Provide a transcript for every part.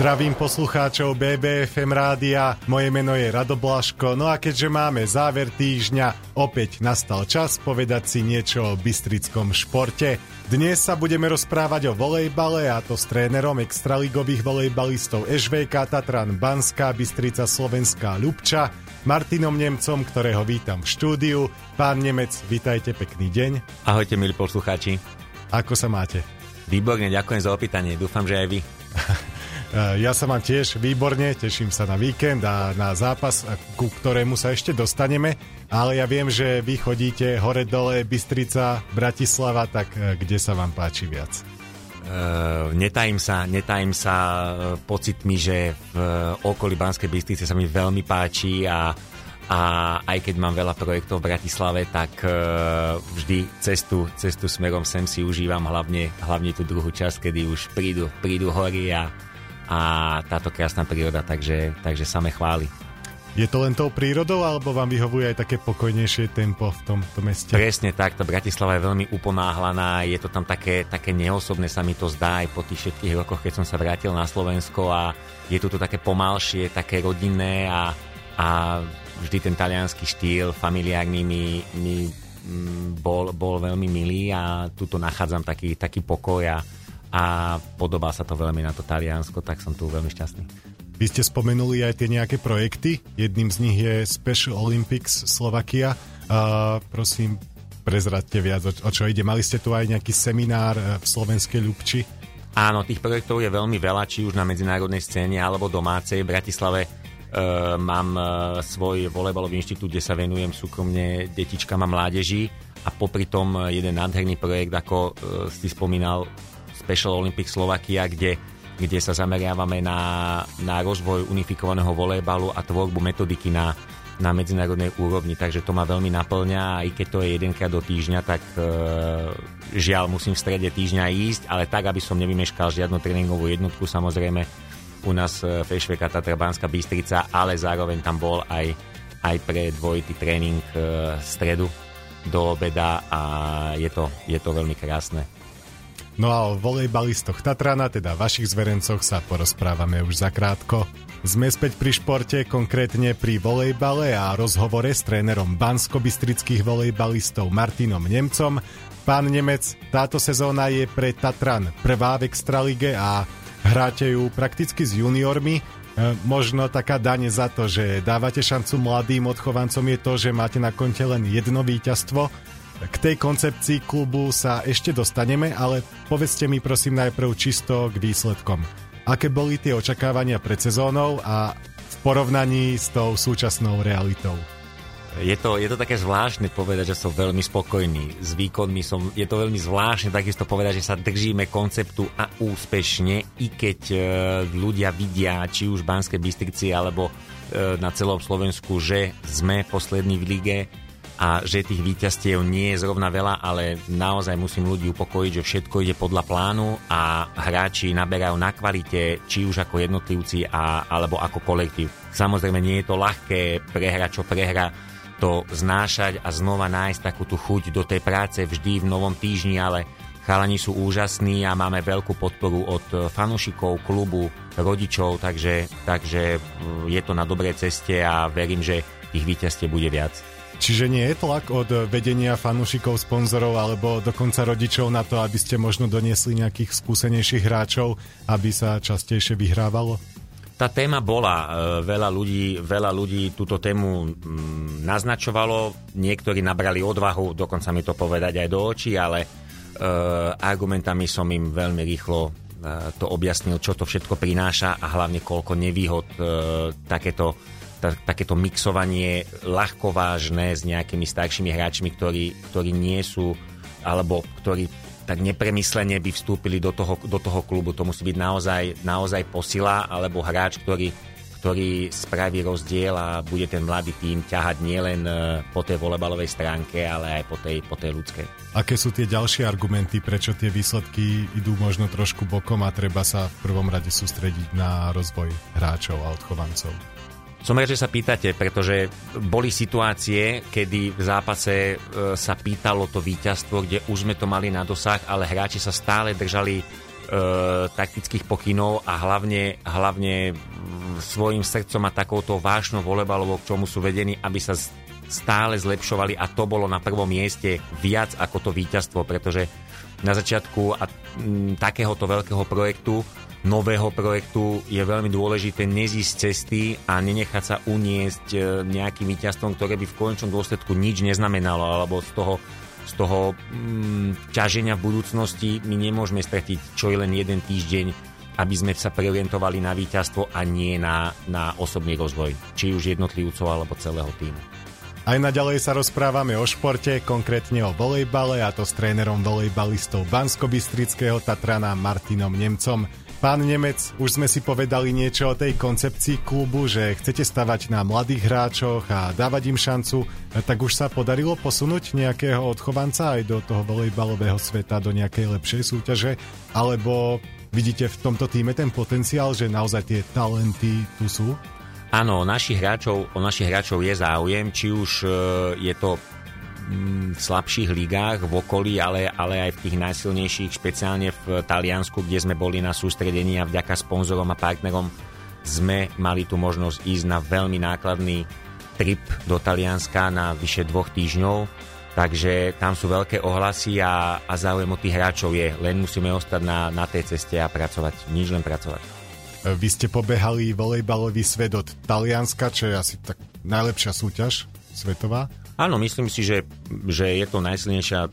Zdravím poslucháčov BBFM rádia, moje meno je Rado Blaško, no a keďže máme záver týždňa, opäť nastal čas povedať si niečo o bystrickom športe. Dnes sa budeme rozprávať o volejbale a to s trénerom extraligových volejbalistov ŠVK Tatran Banská Bystrica Slovenská Ľubča, Martinom Nemcom, ktorého vítam v štúdiu. Pán Nemec, vítajte, pekný deň. Ahojte, milí poslucháči. Ako sa máte? Výborne, ďakujem za opýtanie. Dúfam, že aj vy. Eh, Ja sa mám tiež výborne, teším sa na víkend a na zápas, ku ktorému sa ešte dostaneme, ale ja viem, že vy chodíte hore-dole, Bystrica, Bratislava, tak eh, kde sa vám páči viac? Uh, netajím sa, netajím sa pocitmi, že v okolí Banskej Bystrice sa mi veľmi páči a, a aj keď mám veľa projektov v Bratislave, tak uh, vždy cestu, cestu smerom sem si užívam, hlavne, hlavne tú druhú časť, kedy už prídu, prídu hory a, a táto krásna príroda, takže, takže same chváli. Je to len tou prírodou, alebo vám vyhovuje aj také pokojnejšie tempo v tomto meste? Presne tak, tá Bratislava je veľmi uponáhlaná, je to tam také, také neosobné sa mi to zdá aj po tých všetkých rokoch, keď som sa vrátil na Slovensko a je tu to také pomalšie, také rodinné a, a vždy ten talianský štýl familiárny mi, mi mm, bol, bol veľmi milý a tuto nachádzam taký, taký pokoj a, a podobá sa to veľmi na to Taliansko, tak som tu veľmi šťastný. Vy ste spomenuli aj tie nejaké projekty. Jedným z nich je Special Olympics Slovakia. Uh, prosím, prezradte viac, o, o čo ide. Mali ste tu aj nejaký seminár eh, v slovenskej Ľubči? Áno, tých projektov je veľmi veľa, či už na medzinárodnej scéne alebo domácej. V Bratislave e, mám e, svoj volejbalový inštitút, kde sa venujem súkromne detičkám a mládeži a popri tom jeden nádherný projekt, ako e, si spomínal, Special Olympics Slovakia, kde kde sa zameriavame na, na rozvoj unifikovaného volejbalu a tvorbu metodiky na, na medzinárodnej úrovni, takže to ma veľmi naplňa a i keď to je jedenkrát do týždňa, tak e, žiaľ musím v strede týždňa ísť, ale tak, aby som nevymeškal žiadnu tréningovú jednotku, samozrejme u nás v Ešveka Tatra Banská Bystrica, ale zároveň tam bol aj, aj pre dvojitý tréning e, stredu do obeda a je to, je to veľmi krásne. No a o volejbalistoch Tatrana, teda vašich zverencoch, sa porozprávame už zakrátko. Sme späť pri športe, konkrétne pri volejbale a rozhovore s trénerom bansko-bystrických volejbalistov Martinom Nemcom. Pán Nemec, táto sezóna je pre Tatran prvá v Extralige a hráte ju prakticky s juniormi. E, možno taká daň za to, že dávate šancu mladým odchovancom je to, že máte na konte len jedno víťazstvo. K tej koncepcii klubu sa ešte dostaneme, ale povedzte mi prosím najprv čisto k výsledkom. Aké boli tie očakávania pred sezónou a v porovnaní s tou súčasnou realitou? Je to, je to také zvláštne povedať, že som veľmi spokojný s výkonmi. Som, je to veľmi zvláštne takisto povedať, že sa držíme konceptu a úspešne, i keď e, ľudia vidia, či už v Banskej Bystrici alebo e, na celom Slovensku, že sme poslední v lige a že tých víťazstiev nie je zrovna veľa, ale naozaj musím ľudí upokojiť, že všetko ide podľa plánu a hráči naberajú na kvalite, či už ako jednotlivci a, alebo ako kolektív. Samozrejme nie je to ľahké prehra, čo prehra, to znášať a znova nájsť takú tú chuť do tej práce vždy v novom týždni, ale chalani sú úžasní a máme veľkú podporu od fanúšikov, klubu, rodičov, takže, takže je to na dobrej ceste a verím, že tých víťazstiev bude viac. Čiže nie je tlak od vedenia fanúšikov, sponzorov alebo dokonca rodičov na to, aby ste možno doniesli nejakých skúsenejších hráčov, aby sa častejšie vyhrávalo? Tá téma bola, veľa ľudí, veľa ľudí túto tému naznačovalo, niektorí nabrali odvahu, dokonca mi to povedať aj do očí, ale uh, argumentami som im veľmi rýchlo uh, to objasnil, čo to všetko prináša a hlavne koľko nevýhod takéto ta, takéto mixovanie ľahkovážne s nejakými staršími hráčmi, ktorí, ktorí nie sú, alebo ktorí tak nepremyslene by vstúpili do toho, do toho klubu. To musí byť naozaj, naozaj posila, alebo hráč, ktorý, ktorý spraví rozdiel a bude ten mladý tým ťahať nielen po tej volebalovej stránke, ale aj po tej, po tej ľudskej. Aké sú tie ďalšie argumenty, prečo tie výsledky idú možno trošku bokom a treba sa v prvom rade sústrediť na rozvoj hráčov a odchovancov? Som rád, že sa pýtate, pretože boli situácie, kedy v zápase e, sa pýtalo to víťazstvo, kde už sme to mali na dosah, ale hráči sa stále držali e, taktických pokynov a hlavne, hlavne svojim srdcom a takouto vášnou volejbalovou, k čomu sú vedení, aby sa stále zlepšovali a to bolo na prvom mieste viac ako to víťazstvo, pretože na začiatku a, m, takéhoto veľkého projektu nového projektu je veľmi dôležité nezísť cesty a nenechať sa uniesť e, nejakým víťazstvom, ktoré by v konečnom dôsledku nič neznamenalo, alebo z toho, z toho mm, ťaženia v budúcnosti my nemôžeme stratiť čo je len jeden týždeň, aby sme sa preorientovali na víťazstvo a nie na, na osobný rozvoj, či už jednotlivcov alebo celého týmu. Aj naďalej sa rozprávame o športe, konkrétne o volejbale a to s trénerom volejbalistov Bansko-Bystrického Tatrana Martinom Nemcom. Pán Nemec, už sme si povedali niečo o tej koncepcii klubu, že chcete stavať na mladých hráčoch a dávať im šancu, tak už sa podarilo posunúť nejakého odchovanca aj do toho volejbalového sveta, do nejakej lepšej súťaže, alebo vidíte v tomto týme ten potenciál, že naozaj tie talenty tu sú? Áno, našich hráčov, o našich hráčov je záujem, či už e, je to v slabších ligách v okolí, ale, ale aj v tých najsilnejších, špeciálne v Taliansku, kde sme boli na sústredení a vďaka sponzorom a partnerom sme mali tu možnosť ísť na veľmi nákladný trip do Talianska na vyše dvoch týždňov. Takže tam sú veľké ohlasy a, a záujem od tých hráčov je. Len musíme ostať na, na tej ceste a pracovať. Nič len pracovať. Vy ste pobehali volejbalový svet od Talianska, čo je asi tak najlepšia súťaž svetová. Áno, myslím si, že, že je to najsilnejšia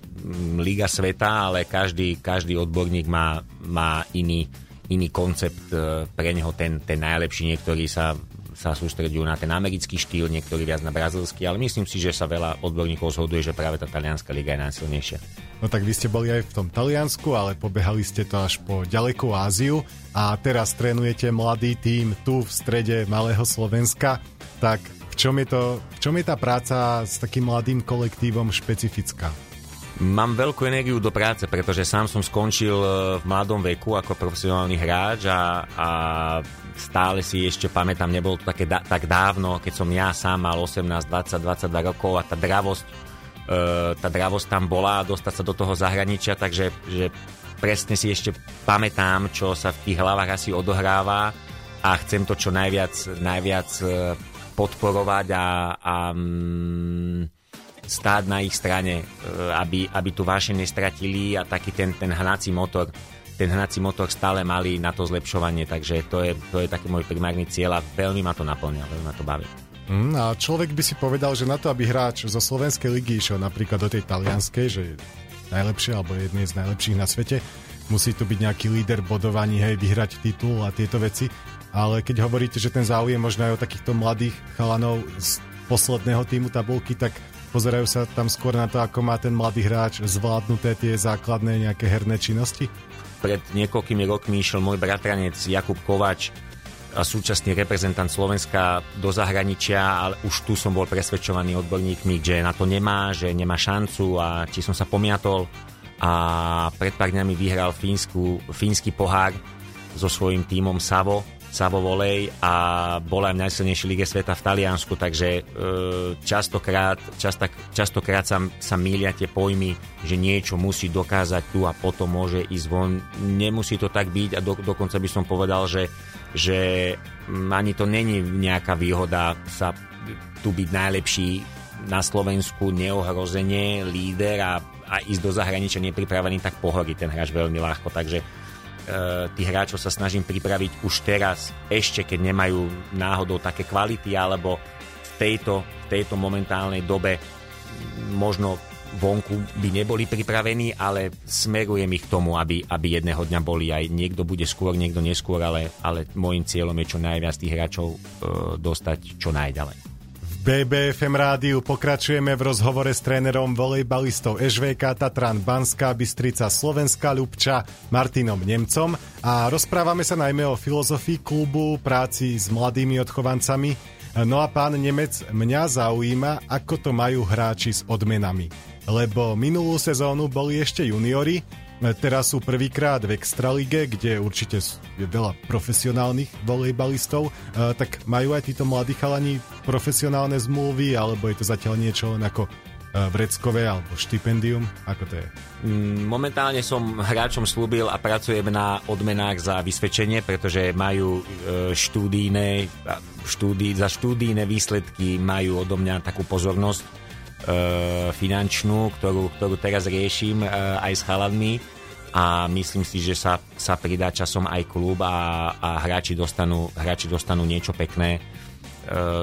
liga sveta, ale každý, každý odborník má, má iný, iný koncept e, pre neho ten, ten najlepší. Niektorí sa, sa sústredujú na ten americký štýl, niektorí viac na brazilský, ale myslím si, že sa veľa odborníkov zhoduje, že práve tá talianská liga je najsilnejšia. No tak vy ste boli aj v tom Taliansku, ale pobehali ste to až po ďalekú Áziu a teraz trénujete mladý tím tu v strede malého Slovenska. Tak čom je, to, v čom je tá práca s takým mladým kolektívom špecifická? Mám veľkú energiu do práce, pretože sám som skončil e, v mladom veku ako profesionálny hráč a, a stále si ešte pamätám, nebolo to také da, tak dávno, keď som ja sám mal 18, 20, 22 rokov a tá dravosť, e, tá dravosť tam bola dostať sa do toho zahraničia, takže že presne si ešte pamätám, čo sa v tých hlavách asi odohráva a chcem to čo najviac, najviac e, podporovať a, a mm, stáť na ich strane, e, aby, aby tu váše nestratili a taký ten, ten hnací motor ten hnací motor stále mali na to zlepšovanie, takže to je, to je taký môj primárny cieľ a veľmi ma to naplňa, veľmi ma to baví. Mm, a človek by si povedal, že na to, aby hráč zo slovenskej ligy išiel napríklad do tej talianskej, že je najlepšie alebo jednej z najlepších na svete, musí tu byť nejaký líder bodovaní, hej, vyhrať titul a tieto veci ale keď hovoríte, že ten záujem možno aj o takýchto mladých chalanov z posledného týmu tabulky, tak pozerajú sa tam skôr na to, ako má ten mladý hráč zvládnuté tie základné nejaké herné činnosti? Pred niekoľkými rokmi išiel môj bratranec Jakub Kovač a súčasný reprezentant Slovenska do zahraničia, ale už tu som bol presvedčovaný odborníkmi, že na to nemá, že nemá šancu a či som sa pomiatol a pred pár dňami vyhral fínsku, fínsky pohár so svojím tímom Savo Savo Volej a bola aj v najsilnejšej lige sveta v Taliansku, takže e, častokrát, často, častokrát sa, sa mília tie pojmy, že niečo musí dokázať tu a potom môže ísť von. Nemusí to tak byť a do, dokonca by som povedal, že, že ani to není nejaká výhoda sa tu byť najlepší na Slovensku neohrozenie, líder a, a ísť do zahraničia nepripravený, tak pohorí ten hráč veľmi ľahko. Takže tých hráčov sa snažím pripraviť už teraz, ešte keď nemajú náhodou také kvality, alebo v tejto, v tejto momentálnej dobe možno vonku by neboli pripravení, ale smerujem ich k tomu, aby, aby jedného dňa boli aj niekto bude skôr, niekto neskôr, ale, ale môjim cieľom je čo najviac tých hráčov e, dostať čo najďalej. BBFM rádiu pokračujeme v rozhovore s trénerom volejbalistov SVK Tatran Banská Bystrica Slovenská Ľubča Martinom Nemcom a rozprávame sa najmä o filozofii klubu, práci s mladými odchovancami. No a pán Nemec, mňa zaujíma, ako to majú hráči s odmenami. Lebo minulú sezónu boli ešte juniori, teraz sú prvýkrát v Extralige, kde určite je veľa profesionálnych volejbalistov, tak majú aj títo mladí chalani profesionálne zmluvy, alebo je to zatiaľ niečo len ako vreckové alebo štipendium? Ako to je? Mm, momentálne som hráčom slúbil a pracujem na odmenách za vysvedčenie, pretože majú štúdijné, štúdí, za štúdijné výsledky majú odo mňa takú pozornosť finančnú, ktorú, ktorú teraz riešim aj s chaladmi a myslím si, že sa, sa pridá časom aj klub a, a hráči, dostanú, hráči dostanú niečo pekné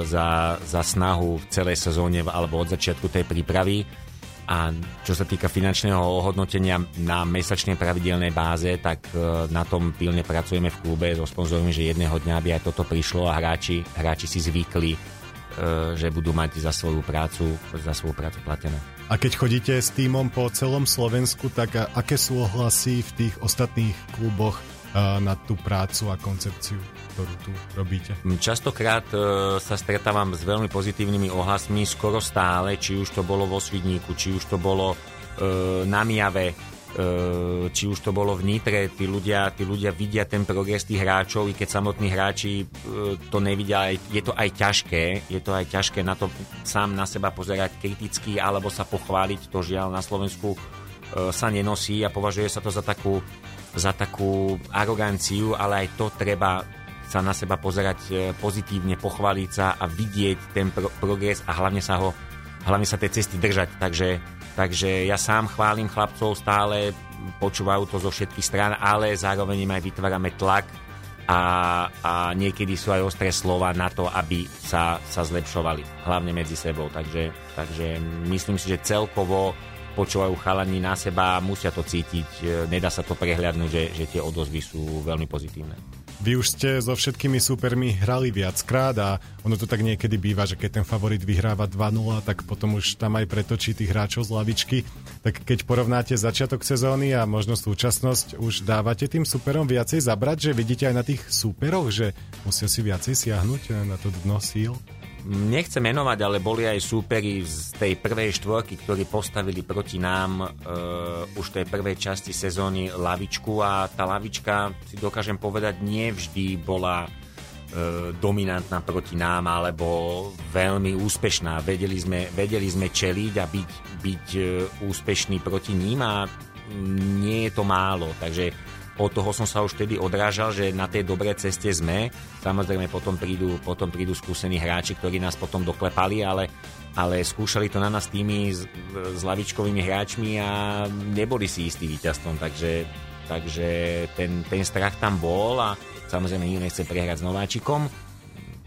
za, za snahu v celej sezóne alebo od začiatku tej prípravy. A čo sa týka finančného ohodnotenia na mesačnej pravidelnej báze, tak na tom pilne pracujeme v klube so sponzormi, že jedného dňa by aj toto prišlo a hráči, hráči si zvykli že budú mať za svoju prácu, za svoju prácu platené. A keď chodíte s týmom po celom Slovensku, tak aké sú ohlasy v tých ostatných kluboch e, na tú prácu a koncepciu, ktorú tu robíte? Častokrát e, sa stretávam s veľmi pozitívnymi ohlasmi, skoro stále, či už to bolo vo Svidníku, či už to bolo na Miave, či už to bolo v Nitre, tí ľudia, tí ľudia vidia ten progres tých hráčov, i keď samotní hráči eh, to nevidia, je to aj ťažké, je to aj ťažké na to sám na seba pozerať kriticky alebo sa pochváliť, to žiaľ na Slovensku eh, sa nenosí a považuje sa to za takú, za takú aroganciu, ale aj to treba sa na seba pozerať pozitívne, pochváliť sa a vidieť ten pro- progres a hlavne sa ho hlavne sa tej cesty držať. Takže Takže ja sám chválim chlapcov stále, počúvajú to zo všetkých strán, ale zároveň im aj vytvárame tlak a, a niekedy sú aj ostré slova na to, aby sa, sa zlepšovali, hlavne medzi sebou. Takže, takže myslím si, že celkovo počúvajú chalani na seba, musia to cítiť, nedá sa to prehľadnúť, že, že tie odozvy sú veľmi pozitívne. Vy už ste so všetkými supermi hrali viackrát a ono to tak niekedy býva, že keď ten favorit vyhráva 2-0, tak potom už tam aj pretočí tých hráčov z lavičky. Tak keď porovnáte začiatok sezóny a možno súčasnosť, už dávate tým superom viacej zabrať, že vidíte aj na tých superoch, že musia si viacej siahnuť na to dno síl? Nechcem menovať, ale boli aj súperi z tej prvej štvorky, ktorí postavili proti nám uh, už tej prvej časti sezóny lavičku a tá lavička, si dokážem povedať, nie vždy bola uh, dominantná proti nám alebo veľmi úspešná. Vedeli sme, vedeli sme čeliť a byť, byť uh, úspešní proti ním a nie je to málo. Takže od toho som sa už vtedy odrážal, že na tej dobrej ceste sme. Samozrejme potom prídu, potom prídu skúsení hráči, ktorí nás potom doklepali, ale, ale skúšali to na nás tými s, s lavičkovými hráčmi a neboli si istí víťazstvom, takže, takže ten, ten strach tam bol a samozrejme nikto nechce prehrať s nováčikom.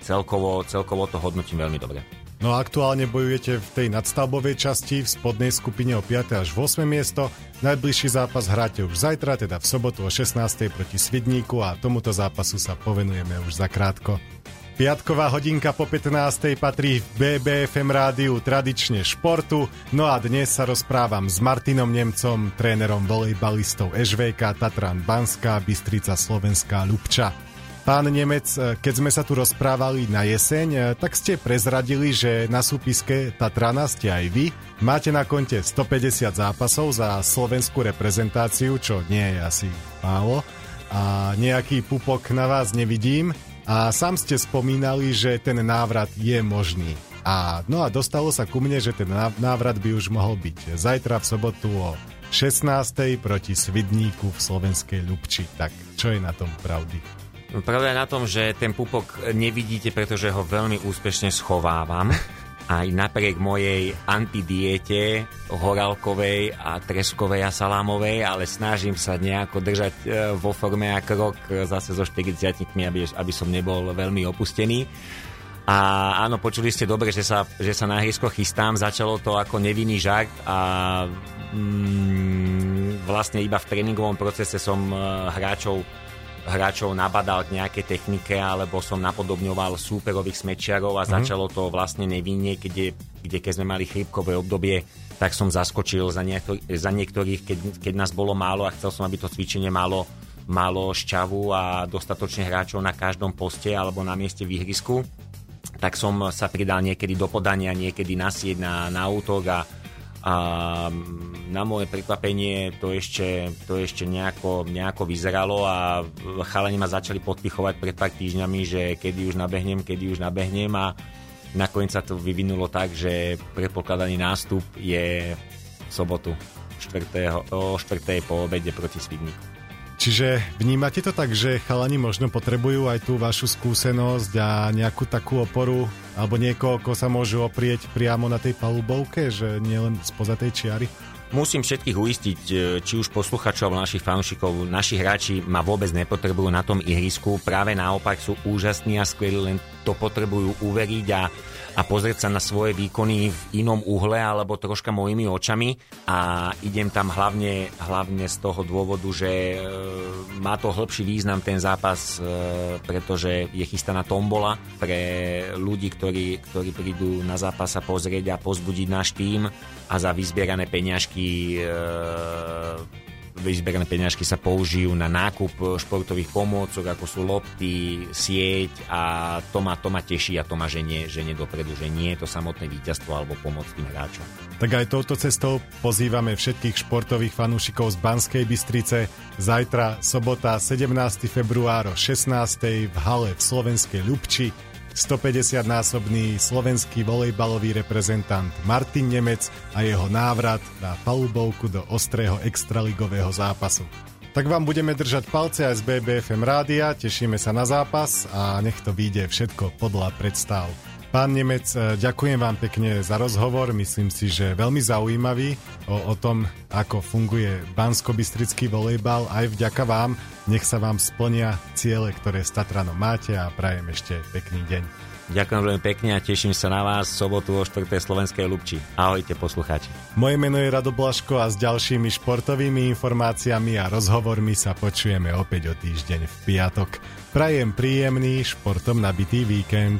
Celkovo, celkovo to hodnotím veľmi dobre. No a aktuálne bojujete v tej nadstavbovej časti v spodnej skupine o 5. až 8. miesto. Najbližší zápas hráte už zajtra, teda v sobotu o 16. proti Svidníku a tomuto zápasu sa povenujeme už za krátko. Piatková hodinka po 15. patrí v BBFM rádiu tradične športu, no a dnes sa rozprávam s Martinom Nemcom, trénerom volejbalistov ŽVK Tatran Banská, Bystrica Slovenská Lubča. Pán Nemec, e, keď sme sa tu rozprávali na jeseň, e, tak ste prezradili, že na súpiske Tatrana ste aj vy. Máte na konte 150 zápasov za slovenskú reprezentáciu, čo nie je asi málo. A nejaký pupok na vás nevidím. A sám ste spomínali, že ten návrat je možný. A, no a dostalo sa ku mne, že ten návrat by už mohol byť zajtra v sobotu o 16. proti Svidníku v slovenskej Ľubči. Tak čo je na tom pravdy? No, pravda je na tom, že ten pupok nevidíte, pretože ho veľmi úspešne schovávam. Aj napriek mojej antidiete horálkovej a treskovej a salámovej, ale snažím sa nejako držať e, vo forme a krok zase so 40 aby, aby som nebol veľmi opustený. A áno, počuli ste dobre, že sa, že sa na hrysko chystám. Začalo to ako nevinný žart a mm, vlastne iba v tréningovom procese som e, hráčov hráčov nabadal k nejakej technike, alebo som napodobňoval súperových smečiarov a mm-hmm. začalo to vlastne nevinne, kde, kde keď sme mali chrípkové obdobie, tak som zaskočil za, niektor- za niektorých, keď, keď nás bolo málo a chcel som, aby to cvičenie malo, malo šťavu a dostatočne hráčov na každom poste alebo na mieste výhrisku tak som sa pridal niekedy do podania, niekedy na sieť, na, na útok a, a na moje prekvapenie to ešte, to ešte nejako, nejako vyzeralo a chalani ma začali podpichovať pred pár týždňami, že kedy už nabehnem, kedy už nabehnem a nakoniec sa to vyvinulo tak, že predpokladaný nástup je v sobotu 4. o 4. po obede proti Svidníku. Čiže vnímate to tak, že chalani možno potrebujú aj tú vašu skúsenosť a nejakú takú oporu alebo niekoho, ko sa môžu oprieť priamo na tej palubovke, že nielen spoza tej čiary? Musím všetkých uistiť, e, či už posluchačov, našich fanúšikov, naši hráči ma vôbec nepotrebujú na tom ihrisku, práve naopak sú úžasní a skvelí, len to potrebujú uveriť a a pozrieť sa na svoje výkony v inom uhle alebo troška mojimi očami. A idem tam hlavne, hlavne z toho dôvodu, že e, má to hĺbší význam ten zápas, e, pretože je chystaná tombola pre ľudí, ktorí, ktorí prídu na zápas sa pozrieť a pozbudiť náš tým a za vyzbierané peňažky vyzberané peňažky sa použijú na nákup športových pomôcok, ako sú lopty, sieť a to ma, to ma teší a to ma ženie, ženie dopredu, že nie je to samotné víťazstvo alebo pomoc tým hráčom. Tak aj touto cestou pozývame všetkých športových fanúšikov z Banskej Bystrice. Zajtra, sobota, 17. február o 16. v hale v Slovenskej Ľubči 150-násobný slovenský volejbalový reprezentant Martin Nemec a jeho návrat na palubovku do ostrého extraligového zápasu. Tak vám budeme držať palce aj z BBFM rádia, tešíme sa na zápas a nech to vyjde všetko podľa predstav. Pán Nemec, e, ďakujem vám pekne za rozhovor, myslím si, že veľmi zaujímavý o, o tom, ako funguje bansko-bystrický volejbal. Aj vďaka vám, nech sa vám splnia ciele, ktoré s Tatranom máte a prajem ešte pekný deň. Ďakujem veľmi pekne a teším sa na vás v sobotu o 4. Slovenskej Lubči. Ahojte poslucháči. Moje meno je Rado Blaško a s ďalšími športovými informáciami a rozhovormi sa počujeme opäť o týždeň v piatok. Prajem príjemný športom nabitý víkend.